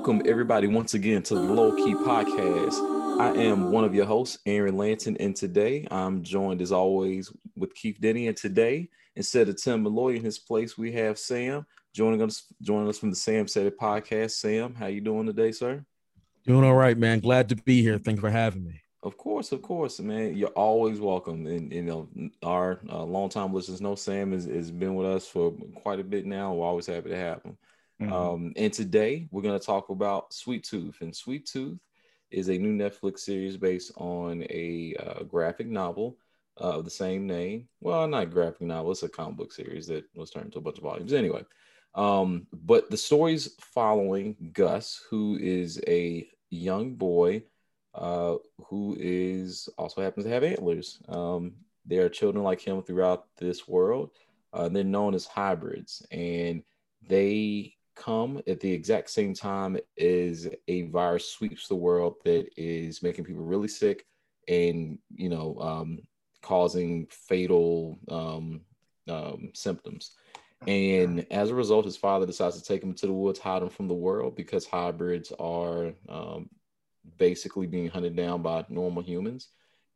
Welcome, everybody, once again to the Low Key Podcast. I am one of your hosts, Aaron Lanton, and today I'm joined as always with Keith Denny. And today, instead of Tim Malloy in his place, we have Sam joining us joining us from the Sam Said It podcast. Sam, how you doing today, sir? Doing all right, man. Glad to be here. Thanks for having me. Of course, of course, man. You're always welcome. And you know, our uh, longtime listeners know Sam has, has been with us for quite a bit now. We're always happy to have him. Mm-hmm. Um, and today we're going to talk about Sweet Tooth. And Sweet Tooth is a new Netflix series based on a uh, graphic novel uh, of the same name. Well, not graphic novel, it's a comic book series that was turned into a bunch of volumes. Anyway, um, but the story's following Gus, who is a young boy uh, who is also happens to have antlers. Um, there are children like him throughout this world. Uh, they're known as hybrids, and they come at the exact same time as a virus sweeps the world that is making people really sick and you know um, causing fatal um, um, symptoms. And as a result, his father decides to take him to the woods, hide him from the world because hybrids are um, basically being hunted down by normal humans.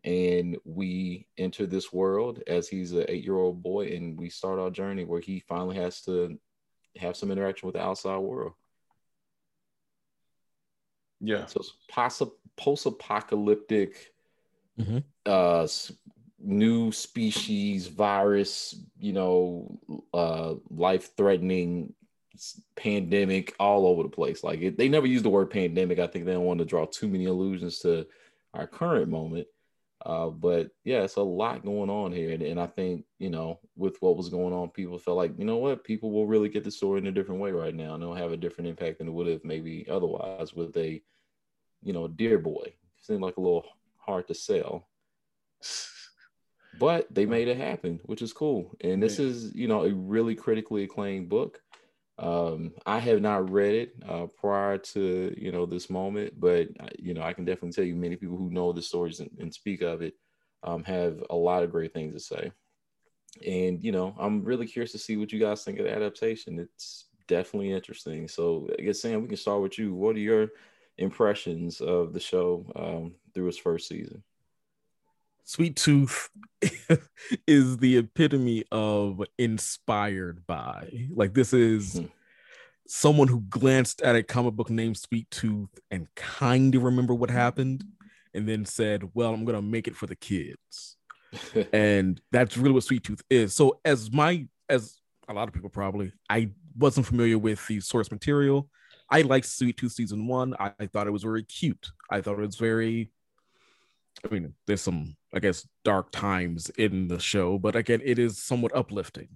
And we enter this world as he's an eight year old boy, and we start our journey where he finally has to have some interaction with the outside world. Yeah. So it's post apocalyptic, mm-hmm. uh, new species, virus, you know, uh, life threatening pandemic all over the place. Like it, they never use the word pandemic. I think they don't want to draw too many allusions to our current moment. Uh, but yeah, it's a lot going on here. And, and, I think, you know, with what was going on, people felt like, you know what, people will really get the story in a different way right now. And it'll have a different impact than it would have maybe otherwise with a, you know, dear boy. It seemed like a little hard to sell. But they made it happen, which is cool. And this is, you know, a really critically acclaimed book. Um, I have not read it uh, prior to you know this moment, but uh, you know I can definitely tell you many people who know the stories and, and speak of it um, have a lot of great things to say. And you know I'm really curious to see what you guys think of the adaptation. It's definitely interesting. So I guess Sam, we can start with you. What are your impressions of the show um, through its first season? Sweet Tooth is the epitome of inspired by. Like this is mm-hmm. someone who glanced at a comic book named Sweet Tooth and kind of remember what happened and then said, "Well, I'm going to make it for the kids." and that's really what Sweet Tooth is. So as my as a lot of people probably, I wasn't familiar with the source material. I liked Sweet Tooth season 1. I, I thought it was very cute. I thought it was very I mean, there's some, I guess, dark times in the show, but again, it is somewhat uplifting,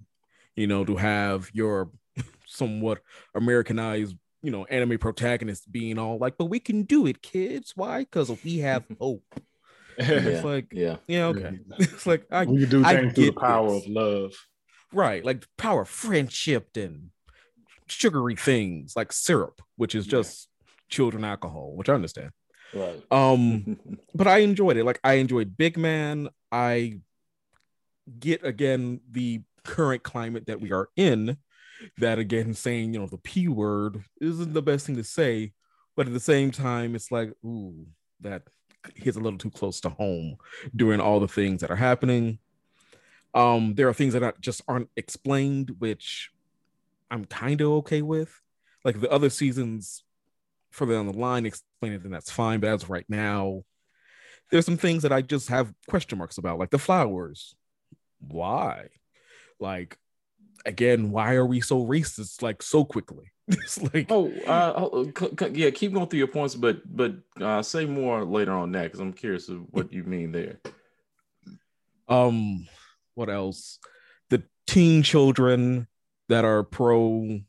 you know, to have your somewhat Americanized, you know, anime protagonist being all like, but we can do it, kids. Why? Because we have hope. yeah, it's like, yeah, yeah, okay. It's like, I, we can do things through the power this. of love. Right. Like power of friendship and sugary things like syrup, which is just children alcohol, which I understand. Right. Um, but I enjoyed it. Like I enjoyed Big Man. I get again the current climate that we are in. That again, saying you know the p word isn't the best thing to say, but at the same time, it's like ooh, that hits a little too close to home during all the things that are happening. Um, there are things that just aren't explained, which I'm kind of okay with. Like the other seasons further down the line explain it, then that's fine. But as right now, there's some things that I just have question marks about, like the flowers. Why? Like, again, why are we so racist like so quickly? it's like oh, uh, c- c- yeah, keep going through your points, but but uh, say more later on that because I'm curious of what you mean there. Um, what else? The teen children that are pro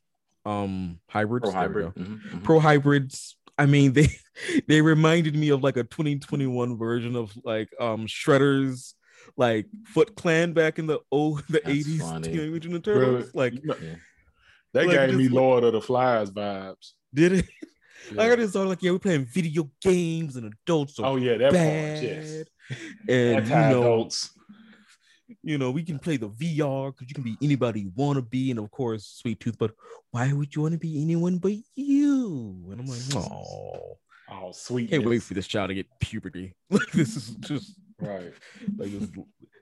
um hybrids. Pro hybrid. Mm-hmm, mm-hmm. Pro hybrids. I mean, they they reminded me of like a 2021 version of like um Shredder's like Foot Clan back in the old the That's 80s funny. Teenage Mutant Turtles. Like yeah. that like, gave me Lord of the Flies vibes. Did it? Yeah. I just thought like, yeah, we're playing video games and adults. oh yeah, that bad. part, yes. And you know, adults. You know, we can play the VR because you can be anybody you want to be, and of course, sweet tooth. But why would you want to be anyone but you? And I'm like, oh, oh, sweet. Can't wait for this child to get puberty. Like this is just right. Like this,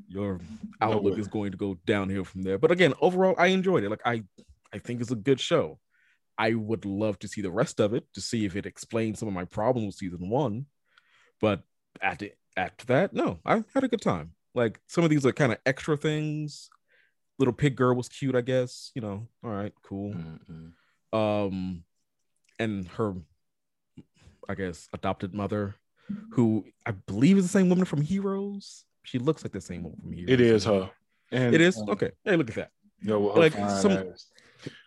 your outlook no is going to go downhill from there. But again, overall, I enjoyed it. Like I, I think it's a good show. I would love to see the rest of it to see if it explains some of my problems with season one. But at the, after that, no, I had a good time. Like some of these are kind of extra things. Little pig girl was cute, I guess. You know, all right, cool. Mm-hmm. Um, and her, I guess, adopted mother, who I believe is the same woman from Heroes. She looks like the same woman from Heroes. It is her. And, it is um, okay. Hey, look at that. Yo, like some, ass.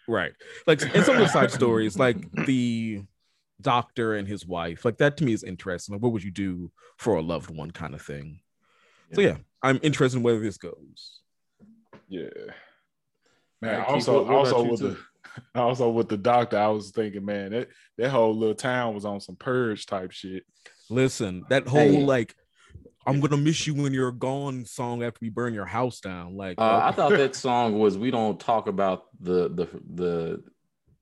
right? Like in some of the side stories, like the doctor and his wife, like that to me is interesting. Like, what would you do for a loved one, kind of thing. Yeah. So yeah, I'm interested in where this goes. Yeah. Man, also also with the also with the doctor, I was thinking, man, that that whole little town was on some purge type shit. Listen, that whole hey. like I'm gonna miss you when you're gone song after we burn your house down. Like uh, I thought that song was we don't talk about the the the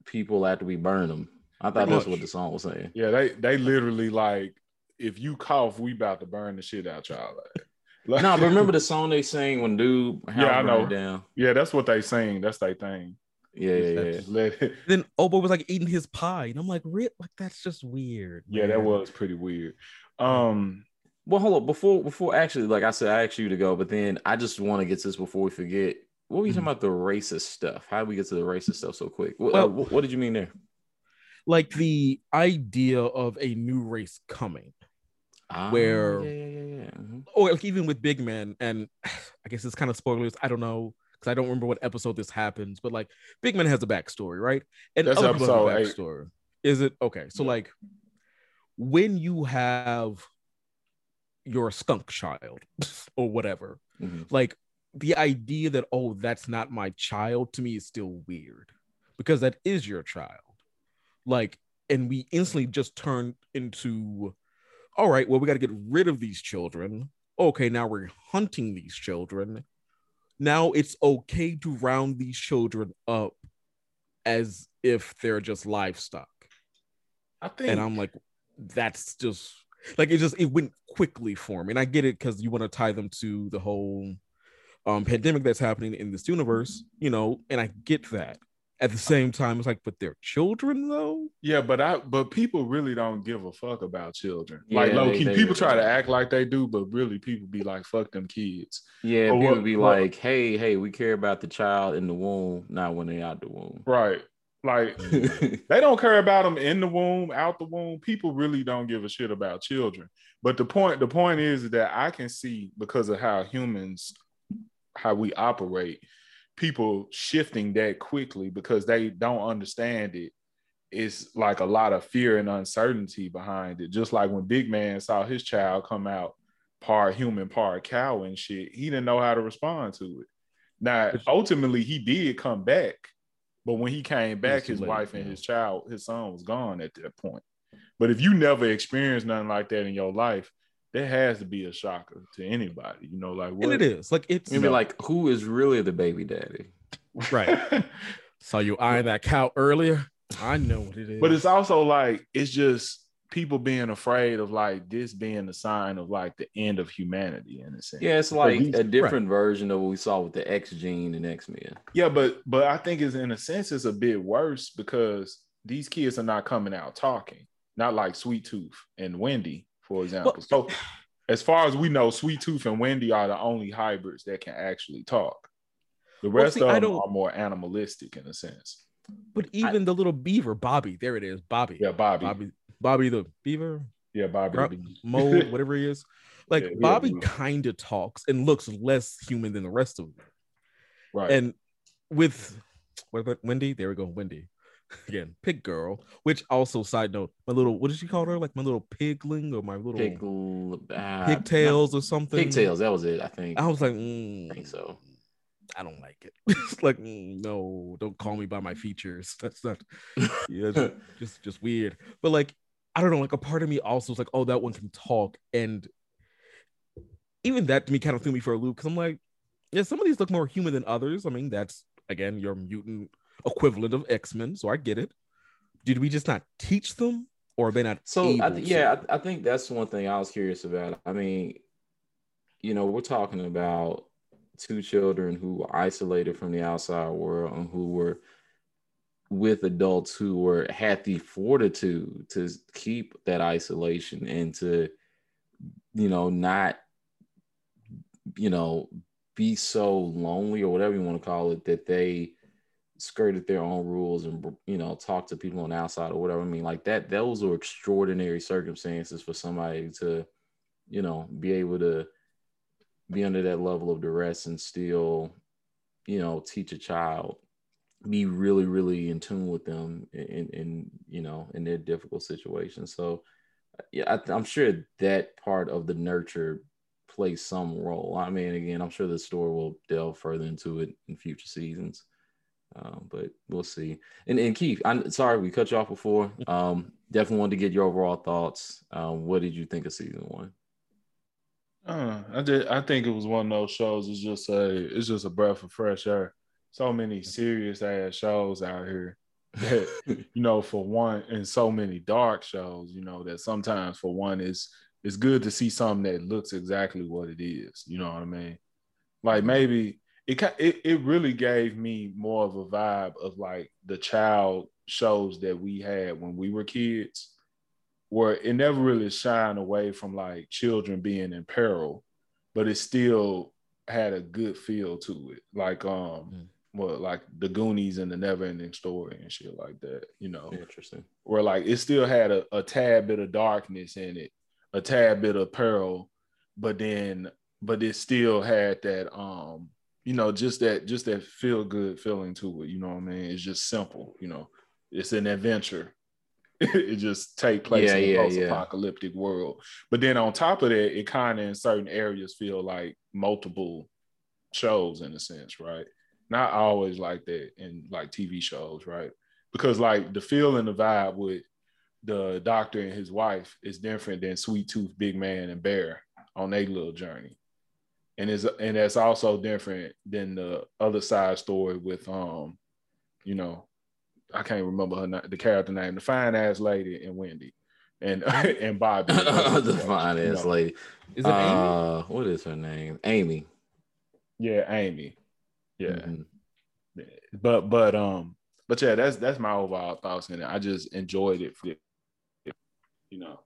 people after we burn them. I thought that's what the song was saying. Yeah, they they literally like if you cough, we about to burn the shit out y'all. Like, like, no, but remember the song they sang when dude yeah, I know. down. Yeah, that's what they sing. That's their thing. Yeah, yeah, yeah. Then Obo was like eating his pie, and I'm like, Rip, like that's just weird. Yeah, man. that was pretty weird. Um, well, hold on. Before before actually, like I said, I asked you to go, but then I just want to get to this before we forget. What were you mm-hmm. talking about the racist stuff? How did we get to the racist stuff so quick? What, well, uh, what, what did you mean there? Like the idea of a new race coming ah, where yeah, yeah, yeah, mm-hmm. or like even with big man and i guess it's kind of spoilers i don't know because i don't remember what episode this happens but like big man has a backstory right and that's episode backstory eight. is it okay so like when you have your skunk child or whatever mm-hmm. like the idea that oh that's not my child to me is still weird because that is your child like and we instantly just turned into all right, well, we got to get rid of these children. Okay, now we're hunting these children. Now it's okay to round these children up as if they're just livestock. I think, and I'm like, that's just like it just it went quickly for me, and I get it because you want to tie them to the whole um pandemic that's happening in this universe, you know, and I get that at the same time it's like but they're children though? Yeah but i but people really don't give a fuck about children. Yeah, like low key they, people try to act like they do but really people be like fuck them kids. Yeah or people what, be what, like hey hey we care about the child in the womb not when they out the womb. Right. Like they don't care about them in the womb out the womb. People really don't give a shit about children. But the point the point is that i can see because of how humans how we operate people shifting that quickly because they don't understand it. It's like a lot of fear and uncertainty behind it. Just like when big man saw his child come out part human part cow and shit he didn't know how to respond to it. Now ultimately he did come back but when he came back his late, wife and his child his son was gone at that point. But if you never experienced nothing like that in your life that has to be a shocker to anybody. You know, like what and it is. Like it's maybe like who is really the baby daddy? Right. Saw you eyeing that cow earlier. I know what it is. But it's also like it's just people being afraid of like this being a sign of like the end of humanity in a sense. Yeah, it's like these, a different right. version of what we saw with the X gene and X Men. Yeah, but but I think it's in a sense it's a bit worse because these kids are not coming out talking, not like Sweet Tooth and Wendy for example. Well, so as far as we know, Sweet Tooth and Wendy are the only hybrids that can actually talk. The rest well, see, of them are more animalistic in a sense. But even I, the little beaver, Bobby, there it is, Bobby. Yeah, Bobby. Bobby, Bobby the beaver. Yeah, Bobby. mold, whatever he is. Like yeah, Bobby kind of talks and looks less human than the rest of them. Right. And with what about Wendy? There we go, Wendy. Again, pig girl. Which also, side note, my little what did she call her? Like my little pigling or my little Pig, uh, pigtails or something. Pigtails. That was it. I think. I was like, mm, I think so. I don't like it. it's like mm, no, don't call me by my features. That's not. Yeah, just, just just weird. But like, I don't know. Like a part of me also is like, oh, that one can talk, and even that to me kind of threw me for a loop because I'm like, yeah, some of these look more human than others. I mean, that's again your mutant equivalent of X Men, so I get it. Did we just not teach them, or are they not? So I th- yeah, I, I think that's one thing I was curious about. I mean, you know, we're talking about two children who were isolated from the outside world and who were with adults who were had the fortitude to keep that isolation and to you know not you know be so lonely or whatever you want to call it that they skirted their own rules and you know talk to people on the outside or whatever. I mean like that those are extraordinary circumstances for somebody to you know be able to be under that level of duress and still you know teach a child be really really in tune with them in in you know in their difficult situation. so yeah I, i'm sure that part of the nurture plays some role. I mean again i'm sure the story will delve further into it in future seasons um, but we'll see and, and keith i'm sorry we cut you off before um, definitely wanted to get your overall thoughts um, what did you think of season one uh, I did. I think it was one of those shows. It's just a. It's just a breath of fresh air so many serious ass shows out here that you know for one and so many dark shows you know that sometimes for one is it's good to see something that looks exactly what it is you know what i mean like maybe it it, it really gave me more of a vibe of like the child shows that we had when we were kids where it never really shined away from like children being in peril but it still had a good feel to it like um mm well, like the Goonies and the Never Ending Story and shit like that. You know, interesting. Where like it still had a, a tad bit of darkness in it, a tad bit of peril, but then but it still had that um you know just that just that feel good feeling to it. You know what I mean? It's just simple. You know, it's an adventure. it just take place yeah, in a yeah, post-apocalyptic yeah. world. But then on top of that, it kind of in certain areas feel like multiple shows in a sense, right? not always like that in like TV shows, right? Because like the feel and the vibe with the doctor and his wife is different than Sweet Tooth, Big Man, and Bear on their little journey. And is and that's also different than the other side story with um, you know, I can't remember her the character name, the fine ass lady and Wendy. And and Bobby. the fine ass know. lady. Is it uh, Aimee? What is her name? Aimee. Yeah, Aimee. Yeah. Mm-hmm. But but um but yeah, that's that's my overall thoughts in it. I just enjoyed it for you know.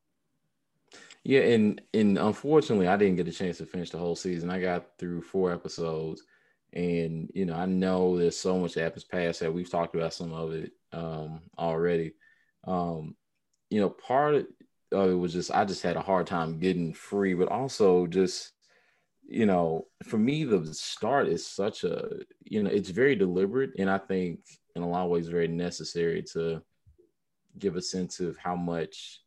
Yeah, and and unfortunately, I didn't get a chance to finish the whole season. I got through four episodes, and you know, I know there's so much that happens past that. We've talked about some of it um, already. Um, you know, part of it was just I just had a hard time getting free, but also just you know, for me, the start is such a, you know, it's very deliberate. And I think in a lot of ways, very necessary to give a sense of how much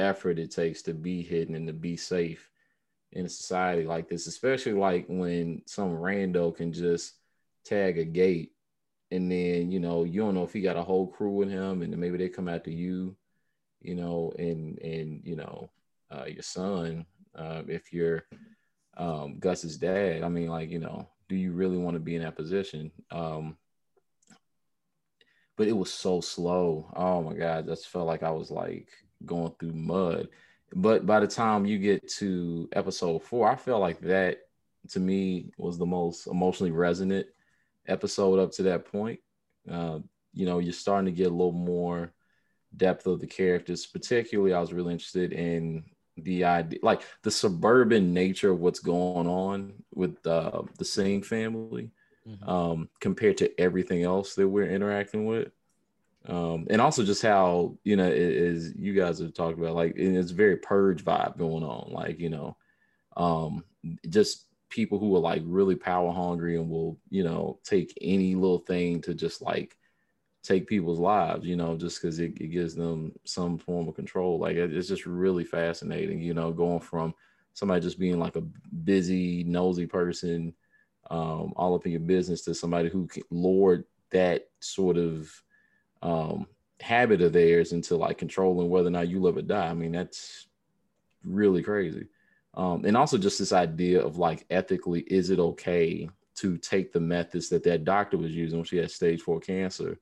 effort it takes to be hidden and to be safe in a society like this, especially like when some rando can just tag a gate and then, you know, you don't know if he got a whole crew with him and maybe they come after you, you know, and, and, you know, uh, your son, uh, if you're, um, Gus's dad. I mean, like, you know, do you really want to be in that position? Um, but it was so slow. Oh my God, I just felt like I was like going through mud. But by the time you get to episode four, I felt like that to me was the most emotionally resonant episode up to that point. Uh, you know, you're starting to get a little more depth of the characters. Particularly, I was really interested in the idea like the suburban nature of what's going on with uh, the Singh family mm-hmm. um, compared to everything else that we're interacting with. Um, and also just how you know is you guys have talked about like it's very purge vibe going on like you know um, just people who are like really power hungry and will you know take any little thing to just like take people's lives, you know, just because it, it, gives them some form of control. Like it's just really fascinating, you know, going from somebody just being like a busy, nosy person, um, all up in your business to somebody who can lord that sort of um, habit of theirs into like controlling whether or not you live or die. I mean, that's really crazy. Um, and also just this idea of like ethically, is it okay to take the methods that that doctor was using when she had stage four cancer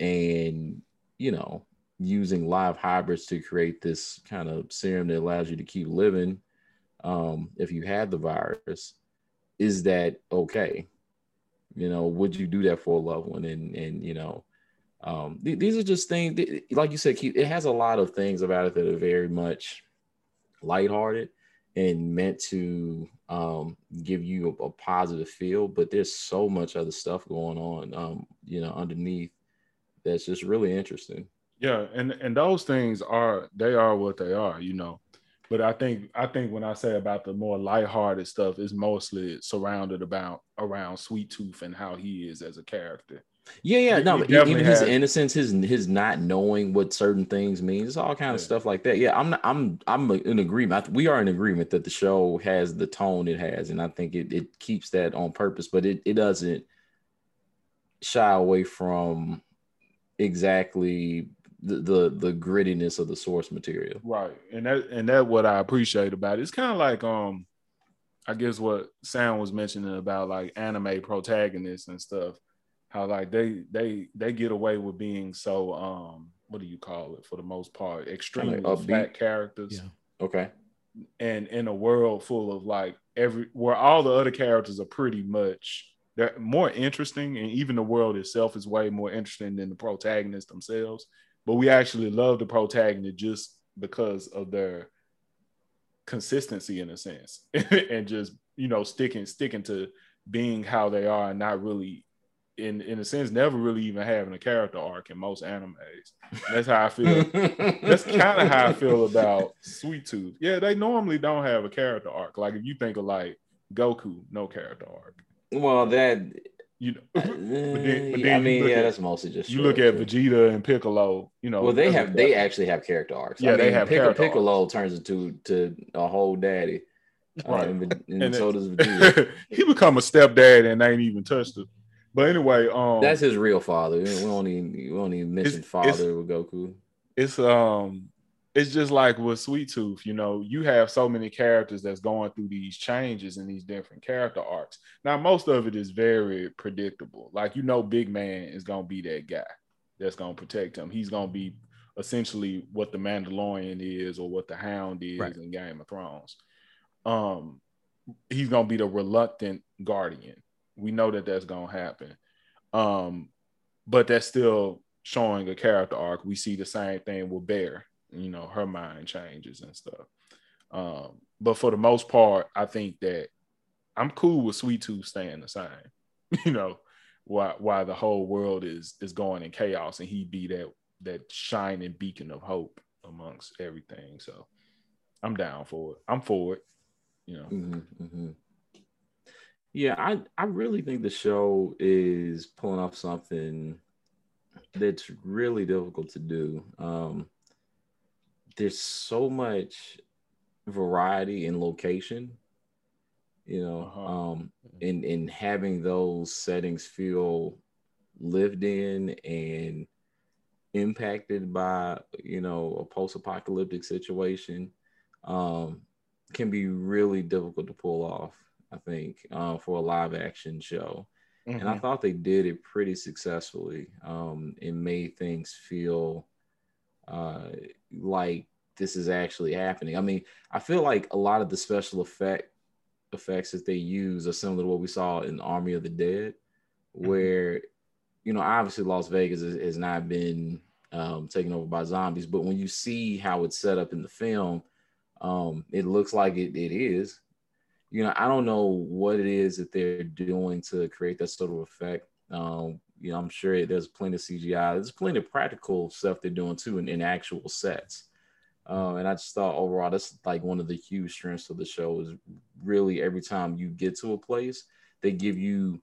and you know using live hybrids to create this kind of serum that allows you to keep living um, if you had the virus is that okay you know would you do that for a loved one and and you know um, th- these are just things like you said keep, it has a lot of things about it that are very much lighthearted and meant to um, give you a, a, positive feel but there's so much other stuff going on um, you know underneath that's just really interesting. Yeah and and those things are they are what they are you know. But i think i think when i say about the more lighthearted stuff is mostly surrounded about around sweet tooth and how he is as a character yeah, yeah, no, even his innocence, his his not knowing what certain things means, it's all kind of yeah. stuff like that. Yeah, I'm not, I'm I'm in agreement. we are in agreement that the show has the tone it has, and I think it it keeps that on purpose, but it it doesn't shy away from exactly the, the the grittiness of the source material. Right, and that and that what I appreciate about it. It's kind of like um, I guess what Sam was mentioning about like anime protagonists and stuff how like they they they get away with being so um what do you call it for the most part extremely like fat characters. Yeah. okay. And in a world full of like every where all the other characters are pretty much they're more interesting and even the world itself is way more interesting than the protagonists themselves. But we actually love the protagonist just because of their consistency in a sense and just you know sticking sticking to being how they are and not really in in a sense never really even having a character arc in most animes. That's how I feel. That's kind of how I feel about Sweet Tooth. Yeah, they normally don't have a character arc. Like if you think of like Goku, no character arc. Well, that you know, but then, but then I mean, yeah, at, that's mostly just you look at Vegeta and Piccolo. You know, well, they have they actually have character arcs. Yeah, I mean, they have Piccolo, Piccolo turns into to a whole daddy. Right, uh, and, and, and, so does Vegeta. he become a stepdad and ain't even touched it. But anyway, um, that's his real father. We don't even we don't even mention father it's, with Goku. It's um, it's just like with Sweet Tooth. You know, you have so many characters that's going through these changes and these different character arcs. Now, most of it is very predictable. Like you know, Big Man is gonna be that guy that's gonna protect him. He's gonna be essentially what the Mandalorian is or what the Hound is right. in Game of Thrones. Um, he's gonna be the reluctant guardian we know that that's gonna happen. Um, but that's still showing a character arc. We see the same thing with Bear. You know, her mind changes and stuff. Um, but for the most part, I think that I'm cool with Sweet Tooth staying the same. you know, why why the whole world is is going in chaos and he be that that shining beacon of hope amongst everything. So I'm down for it. I'm for it. You know. Mm-hmm, mm-hmm. Yeah, I I really think the show is pulling off something that's really difficult to do. Um, there's so much variety in location, you know, uh-huh. um, and and having those settings feel lived in and impacted by you know a post-apocalyptic situation um, can be really difficult to pull off I think, uh, for a live action show. Mm-hmm. And I mm-hmm. thought they did it pretty successfully. Um, it made things feel uh, like this is actually happening. I mean, I feel like a lot of the special effect effects that they use are similar to what we saw in Army of the Dead, mm-hmm. where you know obviously Las Vegas has, has not been um, taken over by zombies, but when you see how it's set up in the film, um, it looks like it, it is you know, I don't know what it is that they're doing to create that sort of effect. Um, you know, I'm sure there's plenty of CGI. There's plenty of practical stuff they're doing too in, in actual sets. Um, and I just thought overall that's like one of the huge strengths of the show is really every time you get to a place, they give you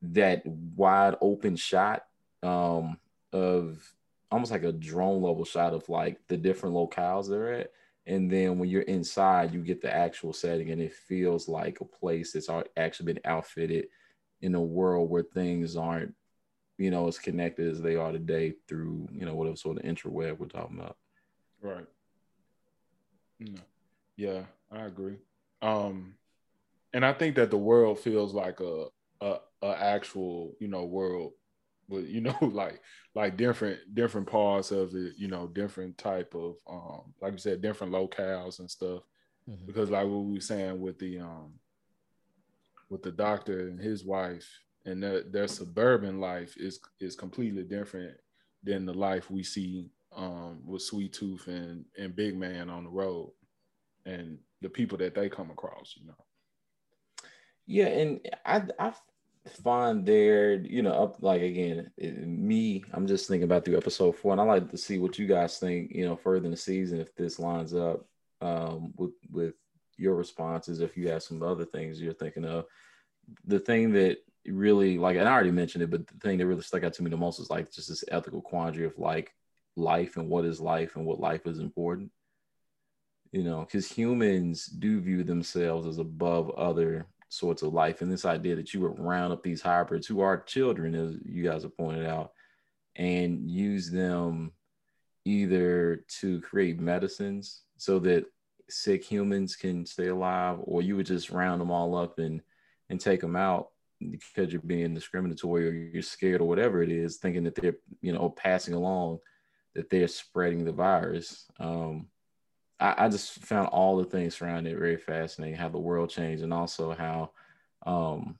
that wide open shot um, of almost like a drone level shot of like the different locales they're at and then when you're inside you get the actual setting and it feels like a place that's actually been outfitted in a world where things aren't you know as connected as they are today through you know whatever sort of interweb we're talking about. Right. Yeah i agree. Um and i think that the world feels like a a, a actual you know world with you know like like different different parts of it you know different type of um like you said different locales and stuff mm-hmm. because like what we were saying with the um with the doctor and his wife and their, their suburban life is is completely different than the life we see um with sweet tooth and and big man on the road and the people that they come across you know yeah and i i find there, you know, up like again, it, me, I'm just thinking about through episode four, and I like to see what you guys think, you know, further in the season if this lines up um, with with your responses. If you have some other things you're thinking of, the thing that really like, and I already mentioned it, but the thing that really stuck out to me the most is like just this ethical quandary of like life and what is life and what life is important. You know, because humans do view themselves as above other sorts of life. And this idea that you would round up these hybrids who are children, as you guys have pointed out, and use them either to create medicines so that sick humans can stay alive, or you would just round them all up and and take them out because you're being discriminatory or you're scared or whatever it is, thinking that they're you know passing along that they're spreading the virus. Um, I, I, just found all the things surrounding it very fascinating. How the world changed, and also how um,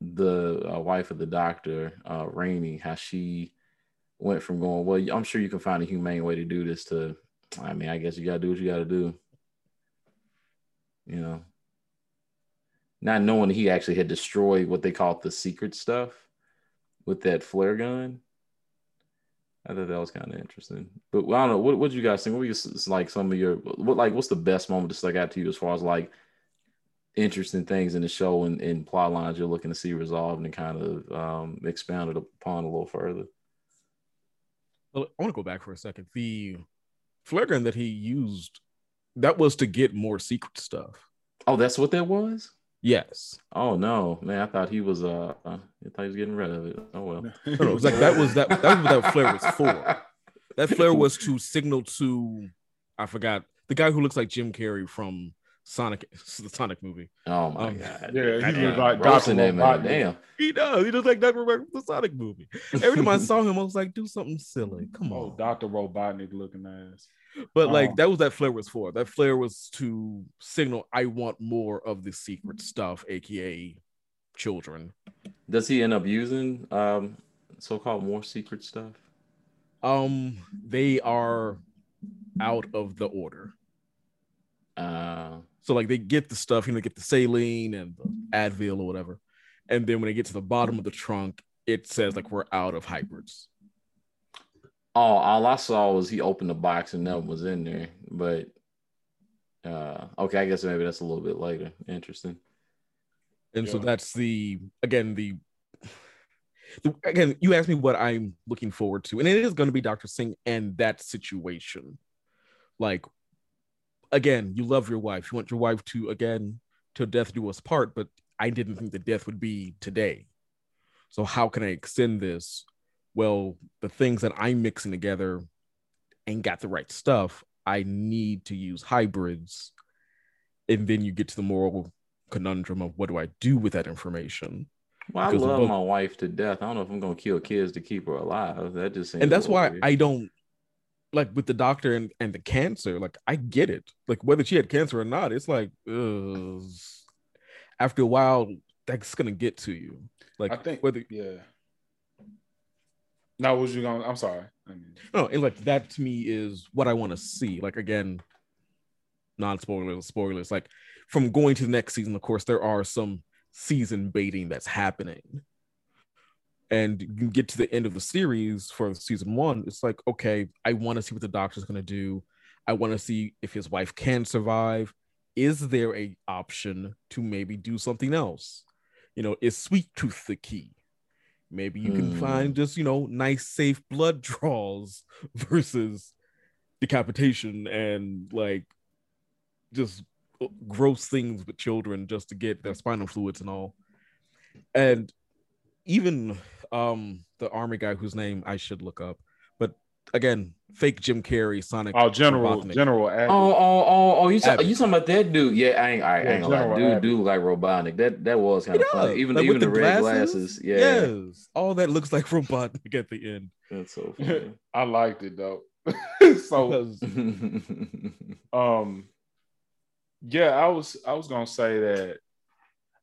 the uh, wife of the doctor, uh, Rani, how she went from going, well, I'm sure you can find a humane way to do this. To, I mean, I guess you gotta do what you gotta do. You know, not knowing he actually had destroyed what they called the secret stuff with that flare gun. I thought that was kind of interesting. But I don't know. What what you guys think? What was like some of your what like what's the best moment to stuck out to you as far as like interesting things in the show and, and plot lines you're looking to see resolved and kind of um, expounded upon a little further. Well, I want to go back for a second. The flare gun that he used that was to get more secret stuff. Oh, that's what that was. Yes. Oh no, man! I thought he was. Uh, I thought he was getting rid of it. Oh well. no, no, it was like that was that. That was what that flare was for. That flare was to signal to. I forgot the guy who looks like Jim Carrey from Sonic, the Sonic movie. Oh my um, god! Yeah, he looks like Doctor Robotnik. Damn, he does. He looks like Doctor Robotnik from the Sonic movie. Every time I saw him, I was like, "Do something silly. Come oh, on." Oh, Doctor Robotnik looking ass. But like um, that was that flare was for. That flare was to signal I want more of the secret stuff, aka children. Does he end up using um so-called more secret stuff? Um, they are out of the order. Uh, so like they get the stuff, you know, get the saline and the Advil or whatever, and then when they get to the bottom of the trunk, it says like we're out of hybrids. Oh, all I saw was he opened the box and nothing was in there. But uh okay, I guess maybe that's a little bit later. Interesting. And yeah. so that's the again the, the again you asked me what I'm looking forward to, and it is going to be Dr. Singh and that situation. Like again, you love your wife. You want your wife to again to death do us part, but I didn't think the death would be today. So how can I extend this well, the things that I'm mixing together ain't got the right stuff. I need to use hybrids. And then you get to the moral conundrum of what do I do with that information? Well, because I love both... my wife to death. I don't know if I'm gonna kill kids to keep her alive. That just and that's why weird. I don't like with the doctor and, and the cancer. Like I get it. Like whether she had cancer or not, it's like ugh. after a while that's gonna get to you. Like I think whether yeah no, was you going? I'm sorry. I mean, no, and like that to me is what I want to see. Like again, non spoilers, spoilers. Like from going to the next season, of course, there are some season baiting that's happening. And you get to the end of the series for season one, it's like, okay, I want to see what the doctor's going to do. I want to see if his wife can survive. Is there a option to maybe do something else? You know, is Sweet Tooth the key? Maybe you can find hmm. just, you know, nice, safe blood draws versus decapitation and like just gross things with children just to get their spinal fluids and all. And even um the army guy whose name I should look up, again fake Jim Carrey Sonic. Oh, General Robotnik. General Abbott. Oh, oh, oh, oh! You talk, you talking about that dude? Yeah, I ain't, I, Yeah, ain't gonna Dude, Abbott. dude like Robotnik. That that was kind of funny. Even Like, even the, the red glasses? glasses. Yeah, Yes, all that looks like Robotnik at the end. that's so funny. I liked it though. so um yeah i was i was gonna say that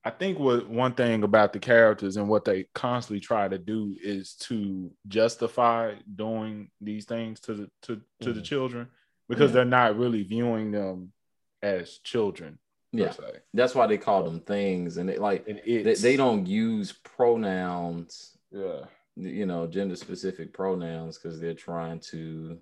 i think what one thing about the characters and what they constantly try to do is to justify doing these things to the to, to the Mhm. children because Yeah. they're not really viewing them as children per yeah, se. that's why they call them things, and it like and they, they don't use pronouns. yeah You know, gender specific pronouns because they're trying to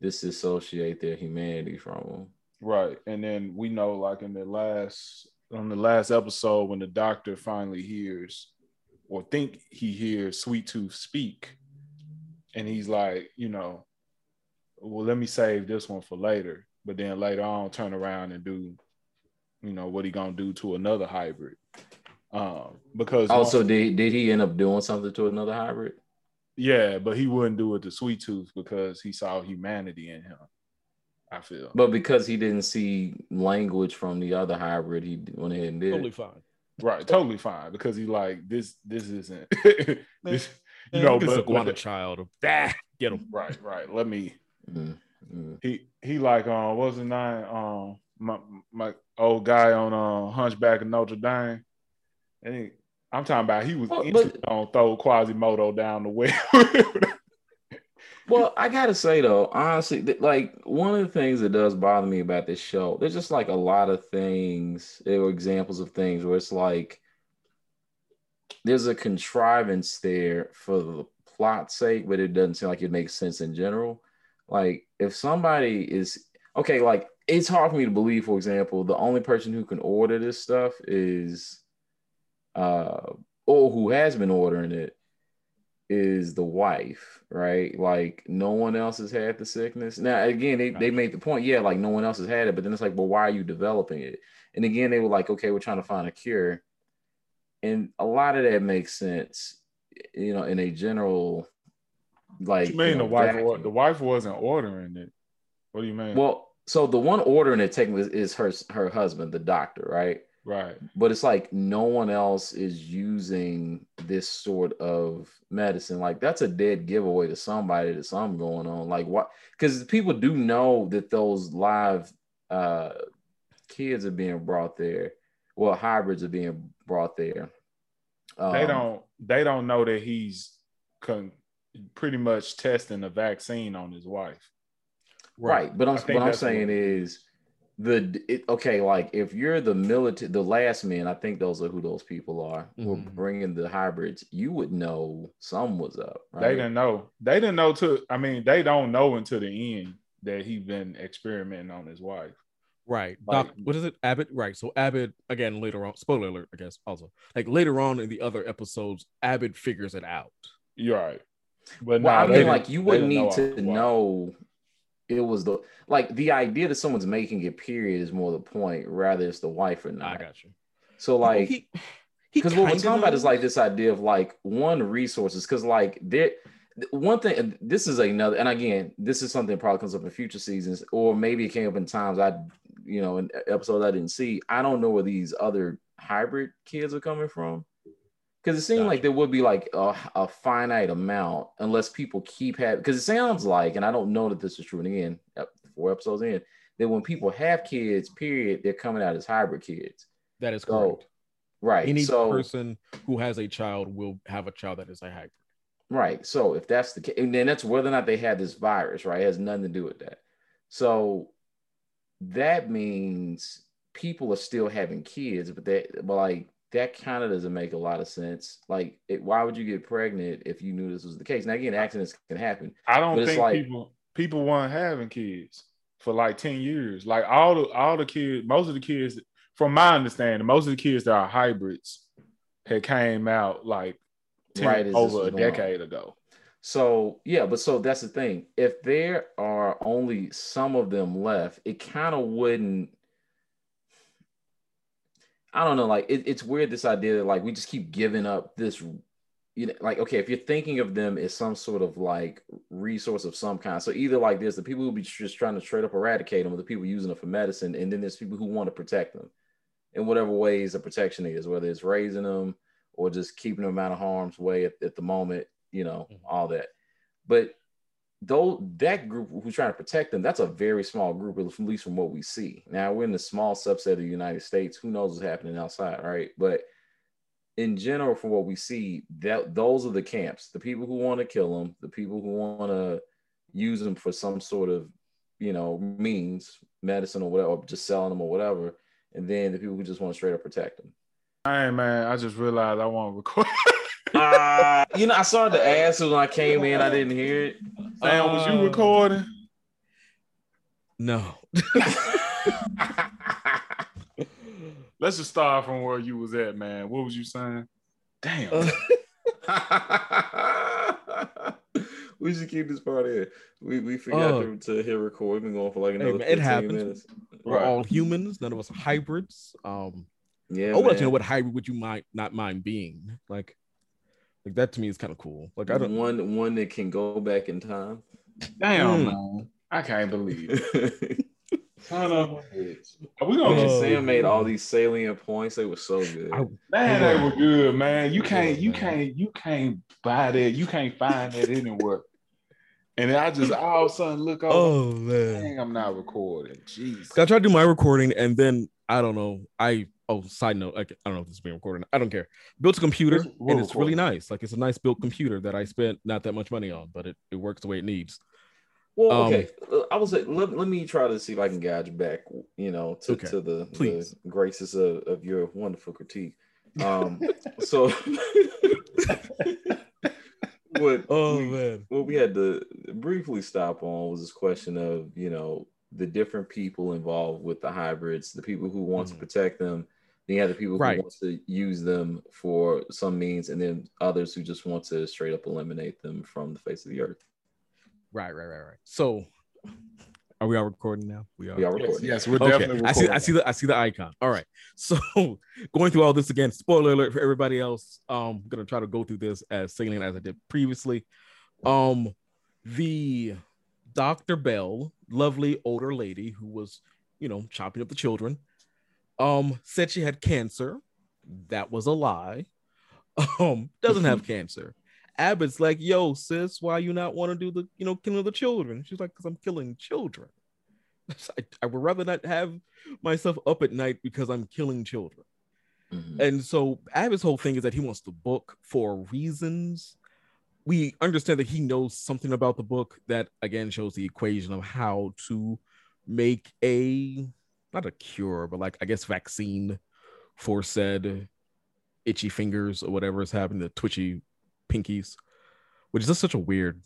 disassociate their humanity from them. Right. And then we know like in the last on the last episode when the doctor finally hears or think he hears Sweet Tooth speak and he's like, you know, well let me save this one for later, but then later on turn around and do you know what he to do to another hybrid. Um because Also, once- did did he end up doing something to another hybrid? yeah, but he wouldn't do it to Sweet Tooth because he saw humanity in him. I feel. But because he didn't see language from the other hybrid, he went ahead and did. Totally fine. Right, totally fine because he like this. This isn't. this, you know, look at this but, iguana but child. Ah, get him. right, right. Let me. Mm, mm. He he like um what was his name um my my old guy on uh Hunchback of Notre Dame, and he, I'm talking about he was Well, instantly but- on throw Quasimodo down the well. Well, I gotta say though, honestly, that, like one of the things that does bother me about this show, there's just like a lot of things, there were examples of things where it's like there's a contrivance there for the plot's sake, but it doesn't seem like it makes sense in general. Like if somebody is okay, like it's hard for me to believe, for example, the only person who can order this stuff is uh or who has been ordering it is the wife, right? Like no one else has had the sickness. Now again, they, they made the point, yeah, like no one else has had it, but then it's like, well, why are you developing it? And again, they were like, okay, we're trying to find a cure. And a lot of that makes sense, you know, in a general like What you mean you know, the wife? The wife wasn't ordering it. What do you mean? Well, so the one ordering it technically is her her husband, the doctor, right? Right. But it's like no one else is using this sort of medicine. Like that's a dead giveaway to somebody that something going on. Like what? Because people do know that those live uh, kids are being brought there. Well, hybrids are being brought there. they Um, don't. They don't know that he's con- pretty much testing a vaccine on his wife. right but i'm what i'm saying what is the it, okay like if you're the military the last men i think those are who those people are who are Mhm. bringing the hybrids you would know some was up right They didn't know. They didn't know to. I mean, they don't know until the end that he been experimenting on his wife. Right. Like- Doc, what is it? Abbott. Right. So Abbott again later on. Spoiler alert, I guess. Also, like later on in the other episodes, Abbott figures it out. You're right. But well nah, i mean like you wouldn't need I to was wife. know it was the like the idea that someone's making it period is more the point rather it's the wife or not. I got you. so like he, he because what we're kinda talking about is like this idea of like one resources because like there one thing this is another and again this is something that probably comes up in future seasons or maybe it came up in times i you know in episodes i didn't see i don't know where these other hybrid kids are coming from because it seemed like there would be like a, a finite amount unless people keep having because it sounds like and i don't know that this is true and again four episodes in that when people have kids period they're coming out as hybrid kids that is so correct. right Any so person who has a child will have a child that is a hybrid. Right. So if that's the case, and then that's whether or not they had this virus, right? It has nothing to do with that. So that means people are still having kids, but that, but like that kind of doesn't make a lot of sense. Like, it, why would you get pregnant if you knew this was the case? Now, again, accidents can happen. I don't think like- people people weren't having kids for like 10 years. Like all the all the kids, most of the kids, from my understanding, most of the kids that are hybrids had came out like 10, Right over a going on. decade ago. So yeah, but so that's the thing. If there are only some of them left, it kind of wouldn't. I don't know. Like it, it's weird this idea that like we just keep giving up this you know, like okay, if you're thinking of them as some sort of like resource of some kind, so either like there's the people who be just trying to straight up eradicate them, or the people using them for medicine, and then there's people who want to protect them in whatever ways the protection is, whether it's raising them or just keeping them out of harm's way at, at the moment, you know, mm-hmm. all that. But though that group who's trying to protect them, that's a very small group, at least from what we see. Now we're in the small subset of the United States. Who knows what's happening outside, right? But in general, from what we see, that those are the camps. The people who want to kill them, the people who want to use them for some sort of, you know, means, medicine or whatever, or just selling them or whatever, and then the people who just want to straight up protect them. Hey man, I just realized I want to record. uh, you know, I saw the ass when I came in. I didn't hear it. Sam, was you uh, recording? No. Let's just start from where you was at, man. What was you saying? Damn. we should keep this part in. We we forgot uh, to, to hit record. We've been going for like another hey, it happens. minutes. We're right. all humans. None of us are hybrids. Um, yeah. I would like to know what hybrid would you might not mind being like. Like that to me is kind of cool. Like I don't one one that can go back in time. Damn, mm. man. I can't believe. Son of a bitch. We gonna oh, Sam made all these salient points. They were so good. I, man, they were good, man. You can't, you can't, you can't buy that. You can't find that anywhere. And then I just all of a sudden look over. Oh man, Dang, I'm not recording. Jeez. I tried to do my recording, and then I don't know. I oh, side note, I, I don't know if this is being recorded. I don't care. Built a computer, and it's really nice. Like it's a nice built computer that I spent not that much money on, but it, it works the way it needs. Well, okay. Um, I was let, let me try to see if I can guide you back, you know, to, okay. to the, the, graces of, of your wonderful critique. Um, so what oh we, man what we had to briefly stop on was this question of you know the different people involved with the hybrids the people who want mm-hmm. to protect them then you have the people right. who want to use them for some means and then others who just want to straight up eliminate them from the face of the earth Right, right, right, right. So are we all recording now? We are. We are recording. Yes, yes we're okay. definitely recording. I see I see the I see the icon. All right. So going through all this again, spoiler alert for everybody else. Um, I'm gonna try to go through this as salient as I did previously. Um, the Dr. Bell, lovely older lady who was, you know, chopping up the children, um, said she had cancer. That was a lie. Um, doesn't have cancer. Abbott's like, yo, sis, why you not want to do the, you know, killing the children? She's like, because I'm killing children. I, I, would rather not have myself up at night because I'm killing children. Mm-hmm. And so Abbott's whole thing is that he wants the book for reasons. We understand that he knows something about the book that again shows the equation of how to make a not a cure, but like I guess vaccine for said itchy fingers or whatever is happening, the twitchy pinkies, which is just such a weird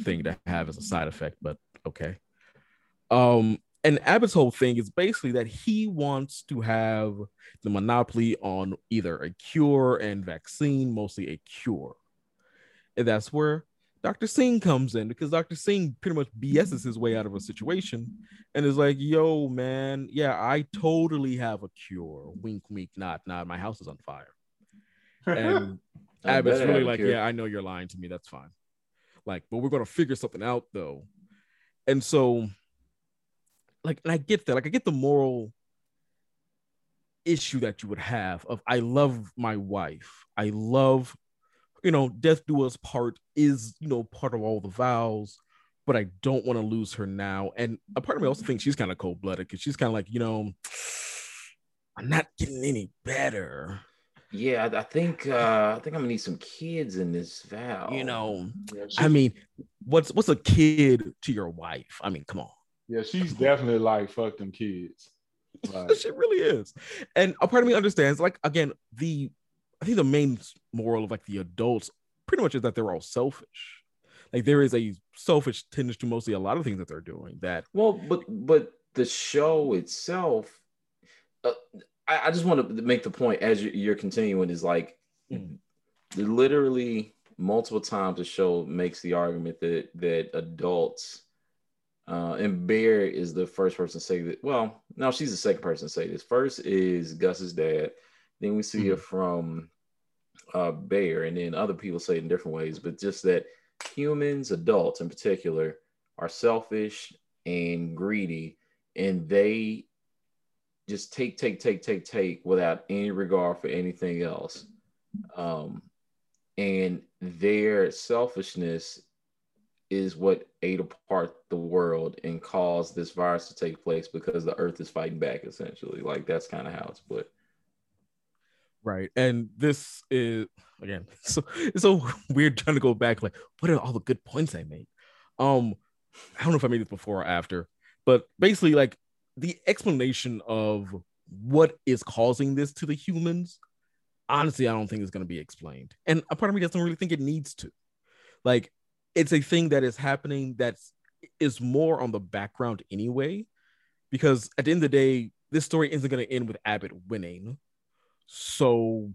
thing to have as a side effect, but okay. Um, and Abbott's whole thing is basically that he wants to have the monopoly on either a cure and vaccine, mostly a cure. And that's where Dr. Singh comes in because Dr. Singh pretty much BS's his way out of a situation and is like, yo, man, yeah, I totally have a cure. Wink, wink, not, not. My house is on fire. And Abbott's really like, yeah, I know you're lying to me. That's fine. Like, but we're gonna figure something out though. And so, like, and I get that. Like, I get the moral issue that you would have of I love my wife. I love, you know, death do us part is, you know, part of all the vows, but I don't want to lose her now. And a part of me also thinks she's kind of cold-blooded because she's kind of like, you know, I'm not getting any better. Yeah, I think uh, I think I'm gonna need some kids in this vow. You know, yeah, I mean, what's what's a kid to your wife? I mean, come on. Yeah, she's definitely like fuck them kids. Like, she really is, and a part of me understands. Like again, the I think the main moral of like the adults pretty much is that they're all selfish. Like there is a selfish tendency to mostly a lot of things that they're doing. That well, but but the show itself. Uh, I, I just want to make the point as you're continuing is like mm. literally multiple times the show makes the argument that that adults uh, and Bear is the first person to say that. Well, no, she's the second person to say this. First is Gus's dad. Then we see mm-hmm. it from uh, Bear, and then other people say it in different ways, but just that humans, adults in particular, are selfish and greedy, and they just take, take, take, take, take without any regard for anything else. Um, and their selfishness is what ate apart the world and caused this virus to take place because the earth is fighting back essentially like that's kind of how it's put right and this is again so it's so weird trying to go back like what are all the good points i made? Um i don't know if i made this before or after but basically like the explanation of what is causing this to the humans honestly i don't think is going to be explained and a part of me doesn't really think it needs to. Like it's a thing that is happening that's is more on the background anyway because at the end of the day this story isn't going to end with abbott winning so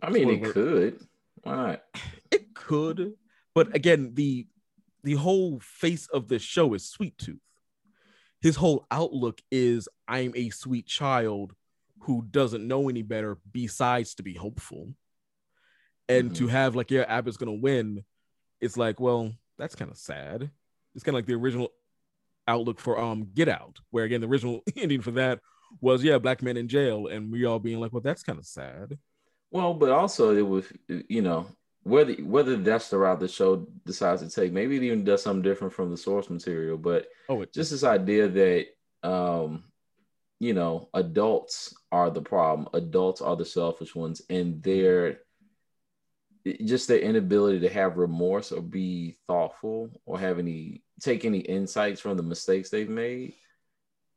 i mean it could. Why not? It could but again the the whole face of the show is sweet tooth. His whole outlook is i'm a sweet child who doesn't know any better besides to be hopeful. And mm-hmm. to have like yeah abbott's gonna win it's like well that's kind of sad. It's kind of like the original outlook for um Get Out, where again the original ending for that was yeah, black men in jail, and we all being like, well, that's kind of sad. Well, but also it was you know whether whether that's the route the show decides to take, maybe it even does something different from the source material, but oh, it, just this idea that um you know adults are the problem, adults are the selfish ones, and they're just their inability to have remorse or be thoughtful or have any take any insights from the mistakes they've made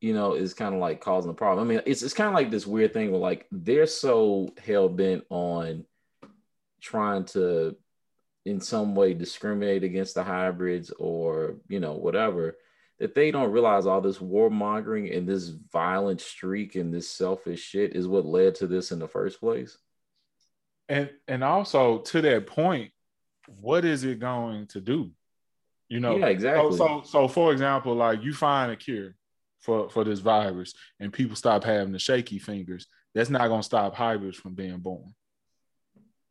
you know is kind of like causing the problem i mean it's, it's kind of like this weird thing where like they're so hell-bent on trying to in some way discriminate against the hybrids or you know whatever that they don't realize all this warmongering and this violent streak and this selfish shit is what led to this in the first place and and also to that point, what is it going to do? You know, yeah, exactly. So, so, so for example, like you find a cure for for this virus, and people stop having the shaky fingers. That's not going to stop hybrids from being born.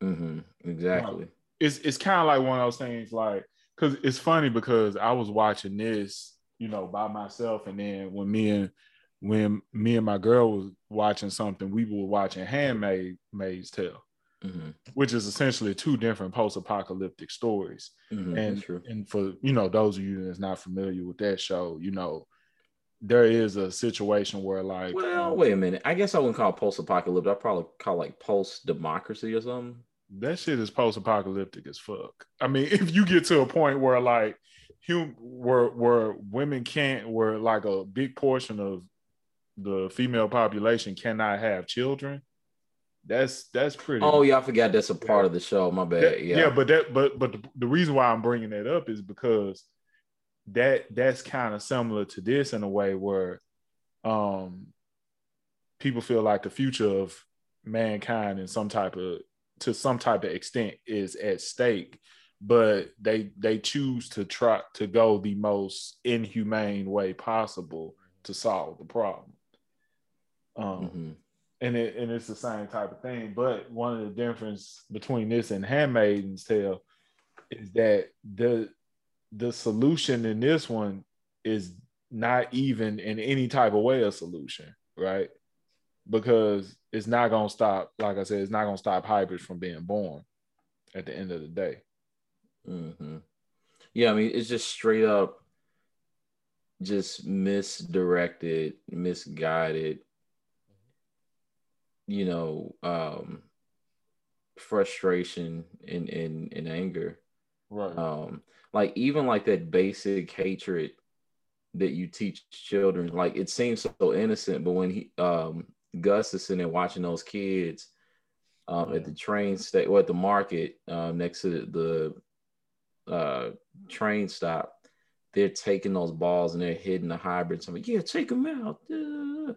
Mm-hmm. Exactly. It's it's kind of like one of those things, like because it's funny because I was watching this, you know, by myself, and then when me and when me and my girl was watching something, we were watching Handmaid Maid's Tale mm-hmm. which is essentially two different post-apocalyptic stories. Mm-hmm, and and for you know those of you that's not familiar with that show, you know there is a situation where like well um, wait a minute i guess i wouldn't call it post-apocalyptic I'd probably call like post-democracy or something that shit is post-apocalyptic as fuck i mean if you get to a point where like hum, where where women can't where like a big portion of the female population cannot have children that's that's pretty. Oh yeah, I forgot that's a part of the show. My bad. That, yeah, yeah, but that but but the, the reason why I'm bringing that up is because that that's kind of similar to this in a way where um people feel like the future of mankind in some type of to some type of extent is at stake but they they choose to try to go the most inhumane way possible to solve the problem um mm-hmm and it and it's the same type of thing. But one of the difference between this and Handmaid's Tale is that the the solution in this one is not even in any type of way a solution, right? Because it's not gonna stop, like I said, it's not gonna stop hybrids from being born at the end of the day. Mm-hmm. Yeah, I mean, it's just straight up just misdirected, misguided you know, um, frustration and, and, and anger. Right. Um, like even like that basic hatred that you teach children, like it seems so innocent, but when he um Gus is sitting there watching those kids um yeah. at the train state or at the market um next to the, the uh train stop, they're taking those balls and they're hitting the hybrids. I'm like, yeah, take them out. Uh,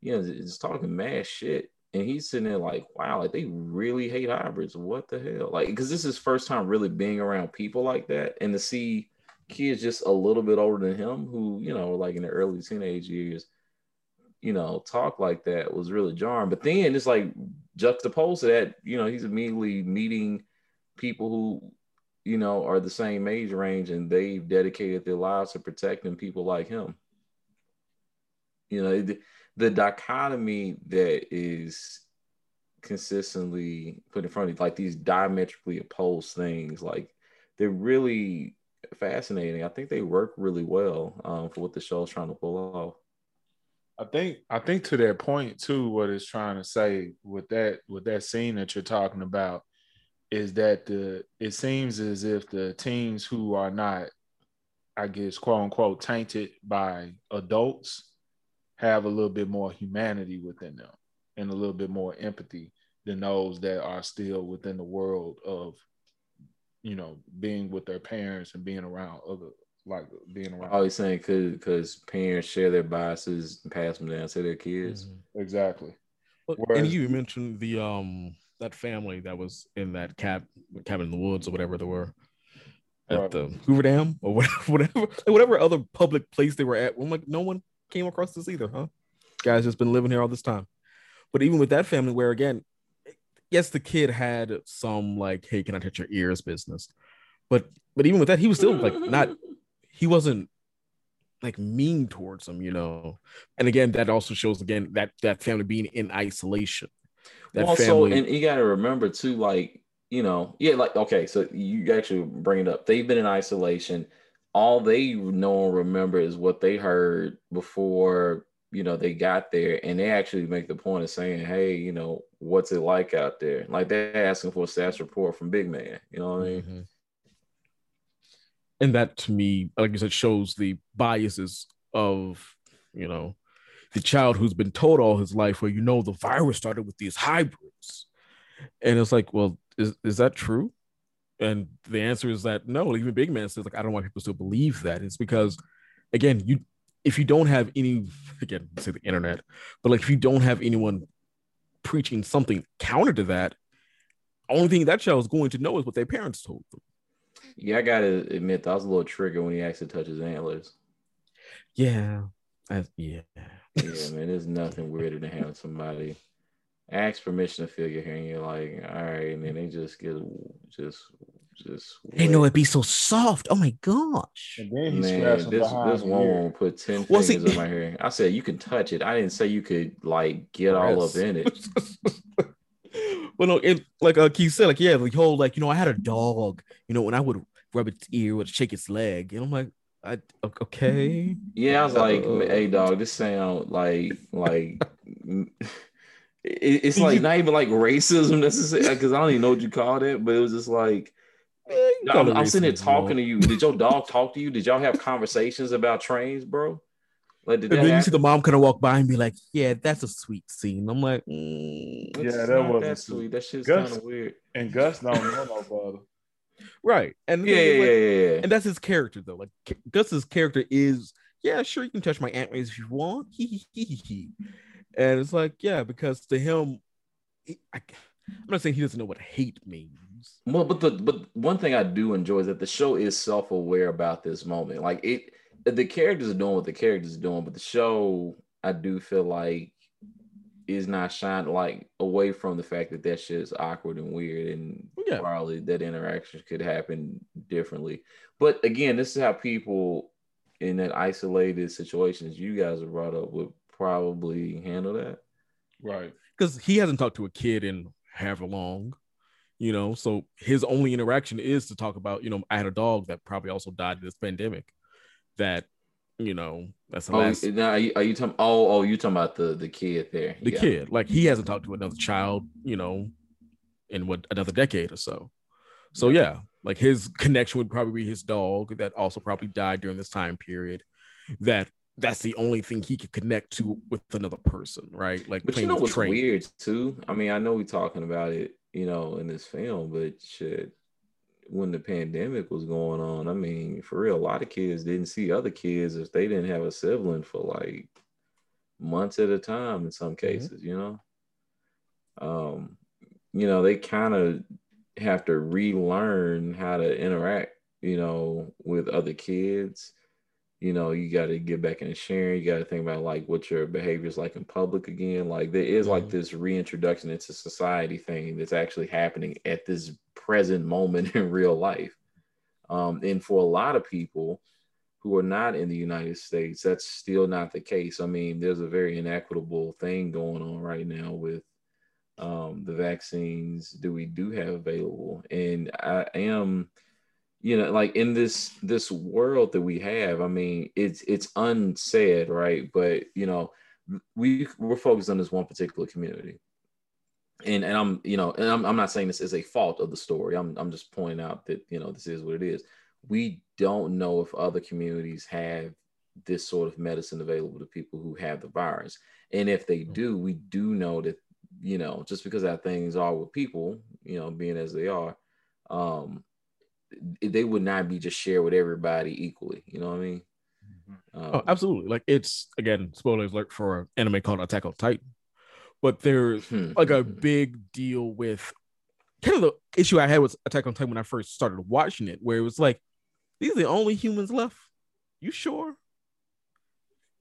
you know, it's talking mad shit and he's sitting there like, wow, like they really hate hybrids. What the hell? Like, because this is first time really being around people like that, and to see kids just a little bit older than him, who you know, like in the early teenage years, you know, talk like that was really jarring. But then it's like juxtaposed to that, you know, he's immediately meeting people who, you know, are the same age range and they've dedicated their lives to protecting people like him. You know, the, the dichotomy that is consistently put in front of you, like these diametrically opposed things, like they're really fascinating. I think they work really well um, for what the show is trying to pull off. I think I think to that point too, what it's trying to say with that with that scene that you're talking about is that the it seems as if the teens who are not, I guess, quote unquote, tainted by adults have a little bit more humanity within them and a little bit more empathy than those that are still within the world of you know being with their parents and being around other like being around. I always saying because because parents share their biases and pass them down to their kids. Mm-hmm. Exactly. Whereas, and you mentioned the um that family that was in that cab cabin in the woods or whatever they were at right. the Hoover Dam or whatever whatever whatever other public place they were at. I'm like, no one came across this either, huh? Guys just been living here all this time. But even with that family, where again, yes, the kid had some like, hey, can I touch your ears business. But but even with that, he was still like not he wasn't like mean towards them, you know. And again, that also shows again that that family being in isolation. That also, family... and you got to remember too, like you know, yeah, like okay, so you actually bring it up. They've been in isolation. All they know and remember is what they heard before you know they got there, and they actually make the point of saying, "Hey, you know, what's it like out there?" Like they're asking for a stats report from Big Man. You know what I mean? Mm-hmm and that to me, like I said, shows the biases of you know the child who's been told all his life, where you know the virus started with these hybrids, and it's like, well, is is that true? And the answer is that no. Even Big Man says like, I don't want people to believe that. It's because, again, you if you don't have any again say the internet, but like if you don't have anyone preaching something counter to that, only thing that child is going to know is what their parents told them. Yeah, I gotta admit that was a little trigger when he actually touched his antlers. Yeah, I, yeah, yeah, man. There's nothing weirder than having somebody ask permission to feel your hair, and you're like, all right, and then they just get just just. They know it'd be so soft. Oh my gosh! And then he man, this this one won't put ten well, fingers see, in my hair. I said you can touch it. I didn't say you could like get all up in it. well, no, it, like uh, Keith said, like yeah, the whole like you know, I had a dog. You know, when I would rub its ear, would shake its leg, and I'm like, I okay. Yeah, I was like, hey, dog, this sound like like. it's like not even like racism necessarily because I don't even know what you call it, but it was just like I'm, I'm sitting there talking to you. Did your dog talk to you? Did y'all have conversations about trains, bro? Like, did and then you see the mom kind of walk by and be like, "Yeah, that's a sweet scene." I'm like, mm, "Yeah, that was that sweet. That shit's kind of weird." And Gus don't know no brother. Right, and yeah, yeah, like, yeah, yeah, and that's his character though. Like Gus's character is, yeah, sure, you can touch my antlers if you want. and it's like, yeah, because to him, he, I, I'm not saying he doesn't know what hate means. Well, but the but one thing I do enjoy is that the show is self aware about this moment. Like it the characters are doing what the characters are doing, but the show I do feel like is not shining like away from the fact that that shit is awkward and weird and yeah. probably that interaction could happen differently. But again, this is how people in that isolated situations you guys are brought up would probably handle that. Right. Because he hasn't talked to a kid in however long, you know. So his only interaction is to talk about, you know, I had a dog that probably also died in this pandemic that you know that's the oh, last. Now are you, are you talking? Oh, oh, you talking about the the kid there? The yeah. kid, like he hasn't talked to another child, you know, in what another decade or so. So yeah, like his connection would probably be his dog that also probably died during this time period. That that's the only thing he could connect to with another person, right? Like, but you know what's train. weird too? I mean, I know we're talking about it, you know, in this film, but shit, when the pandemic was going on, I mean, for real, a lot of kids didn't see other kids if they didn't have a sibling for like months at a time in some mm-hmm. cases, mm-hmm. you know. Um, you know, they kind of have to relearn how to interact, you know, with other kids. You know, you got to get back into sharing. You got to think about like what your behavior is like in public again. Like there is like mm-hmm. this reintroduction into society thing that's actually happening at this present moment in real life. Um, and for a lot of people who are not in the United States, that's still not the case. I mean, there's a very inequitable thing going on right now with um, the vaccines that we do have available. And I am you know like in this this world that we have i mean it's it's unsaid right? But you know we we're focused on this one particular community. And and i'm you know and i'm, I'm not saying this is a fault of the story. I'm i'm just pointing out that you know this is what it is. We don't know if other communities have this sort of medicine available to people who have the virus. And if they mm. do we do know that you know just because how things are with people you know being as they are um they would not be just shared with everybody equally. You know what I mean? Mm-hmm. Um, oh, absolutely. Like it's again spoilers alert for an anime called Attack on Titan, but there's hmm, like a hmm, hmm. big deal with kind of the issue I had with Attack on Titan when I first started watching it, where it was like these are the only humans left. You sure?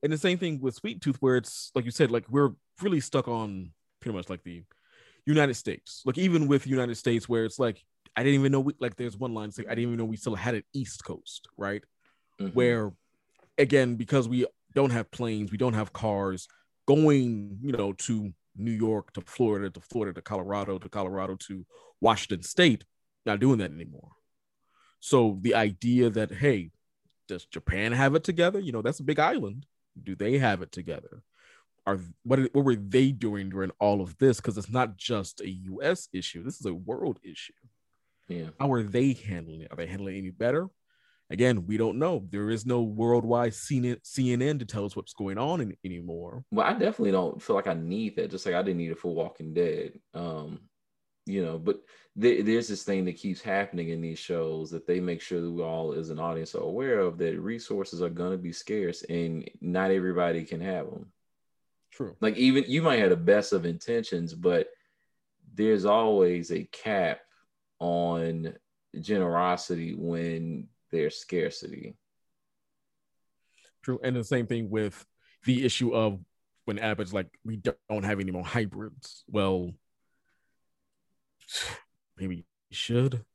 And the same thing with Sweet Tooth, where it's like you said, like we're really stuck on pretty much like the United States. Like even with United States, where it's like I didn't even know we like there's one line saying I didn't even know we still had an East Coast, right? Mm-hmm. Where again, because we don't have planes, we don't have cars, going, you know, to New York to Florida to Florida to Colorado to Colorado to Washington State, not doing that anymore. So the idea that hey, does Japan have it together? You know, that's a big island. Do they have it together? Are what what were they doing during all of this? Because it's not just a U.S. issue. This is a world issue. Yeah. How are they handling it? Are they handling it any better? Again, we don't know. There is no worldwide CNN to tell us what's going on in, anymore. Well, I definitely don't feel like I need that. Just like I didn't need it for Walking Dead. Um, you know, but th- there's this thing that keeps happening in these shows that they make sure that we all, as an audience, are aware of that resources are going to be scarce and not everybody can have them. True. Like even you might have the best of intentions, but there's always a cap on generosity when there's scarcity. True. And the same thing with the issue of when Abbott's like, we don't have any more hybrids. Well, maybe you should.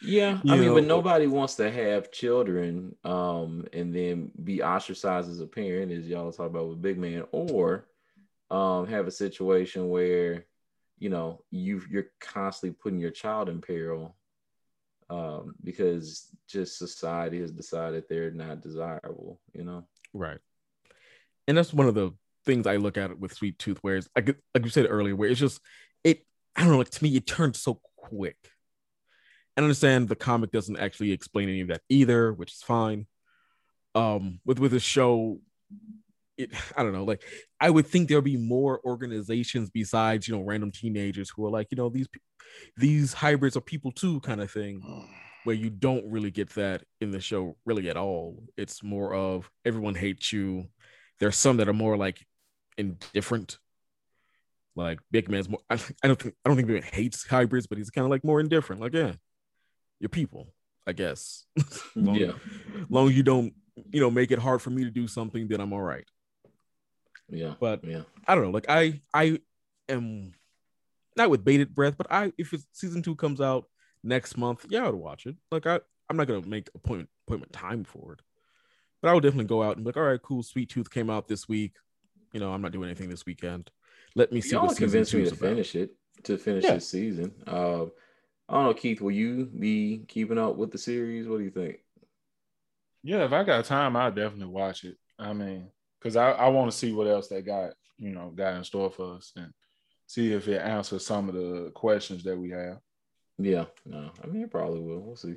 yeah. I mean, but nobody wants to have children um, and then be ostracized as a parent, as y'all talk about with Big Man, or um, have a situation where you know you you're constantly putting your child in peril um, because just society has decided they're not desirable you know? Right. And that's one of the things i look at with sweet tooth where it's like, like you said earlier where it's just it i don't know like to me it turns so quick. I understand the comic doesn't actually explain any of that either which is fine. Um with with a show it, I don't know, like I would think there'll be more organizations besides you know random teenagers who are like you know these these hybrids are people too kind of thing, where you don't really get that in the show really at all. It's more of everyone hates you. There's some that are more like indifferent. Like Big Man's more. I, I don't think I don't think Big Man hates hybrids, but he's kind of like more indifferent. Like yeah, you're people, I guess. long, yeah. Long as you don't you know make it hard for me to do something, then I'm all right. Yeah. But yeah, I don't know. Like I I am not with bated breath, but I if season two comes out next month, yeah, I would watch it. Like I I'm not gonna make appointment appointment time for it. But I would definitely go out and be like, all right, cool, Sweet Tooth came out this week. You know, I'm not doing anything this weekend. Let me see. Y'all convinced me to about. finish it to finish yeah. this season. Uh, I don't know, Keith. Will you be keeping up with the series? What do you think? Yeah, if I got time, I'll definitely watch it. I mean, because I, I want to see what else they got, you know, got in store for us and see if it answers some of the questions that we have. Yeah, no, I mean, it probably will. We'll see.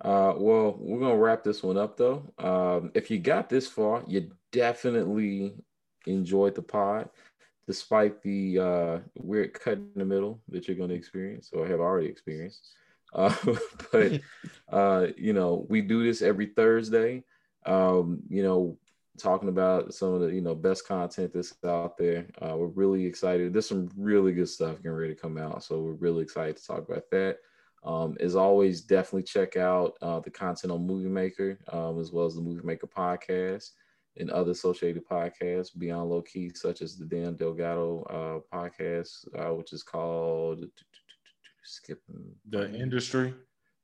Uh, well, we're gonna wrap this one up though. Um, if you got this far, you definitely enjoyed the pod, despite the uh, weird cut in the middle that you're gonna experience or have already experienced. Uh, but uh, you know, we do this every Thursday. Um, you know, talking about some of the you know best content that's out there. Uh, we're really excited. There's some really good stuff getting ready to come out, so we're really excited to talk about that. Um, as always, definitely check out uh, the content on Movie Maker, um, as well as the Movie Maker podcast and other associated podcasts beyond low key, such as the Dan Delgado uh, podcast, uh, which is called Skipping the Industry.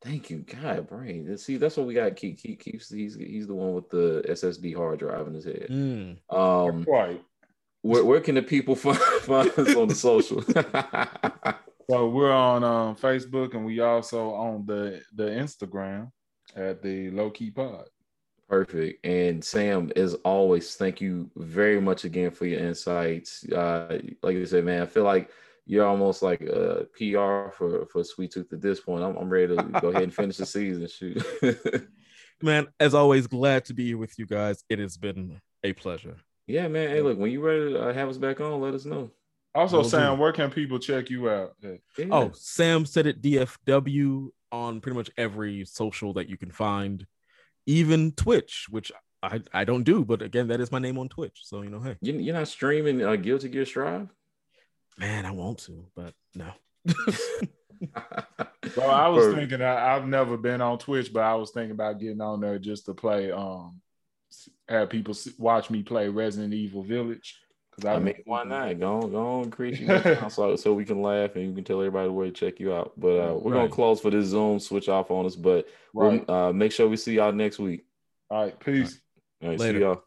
Thank you, God, brain. See, that's what we got. Keep, keep, keeps. He's he's the one with the SSD hard drive in his head. Mm. Um, right. where, where can the people find, find us on the social? So we're on um, Facebook and we also on the the Instagram at the Low Key Pod. Perfect. And Sam, as always, thank you very much again for your insights. Uh, like I said, man, I feel like you're almost like a PR for for Sweet Tooth at this point. I'm, I'm ready to go ahead and finish the season. Shoot. Man, as always, glad to be here with you guys. It has been a pleasure. yeah, man. Hey, look, when you ready to uh, have us back on, let us know. Also, Will do. Sam, where can people check you out? Yeah. Oh, Sam said it DFW on pretty much every social that you can find, even Twitch, which I, I don't do, but again, that is my name on Twitch. So you know, hey, you, you're not streaming uh, Guilty Gear Strive? Man, I want to, but no. Well, I was Perfect. thinking I, I've never been on Twitch, but I was thinking about getting on there just to play. Um, have people watch me play Resident Evil Village. Because I mean, why not? Go on, go on, create your account so, so we can laugh and you can tell everybody where to check you out. But uh, we're gonna close for this Zoom switch off on us, but Right. we'll uh, make sure we see y'all next week. All right. Peace. All right, Later. see y'all.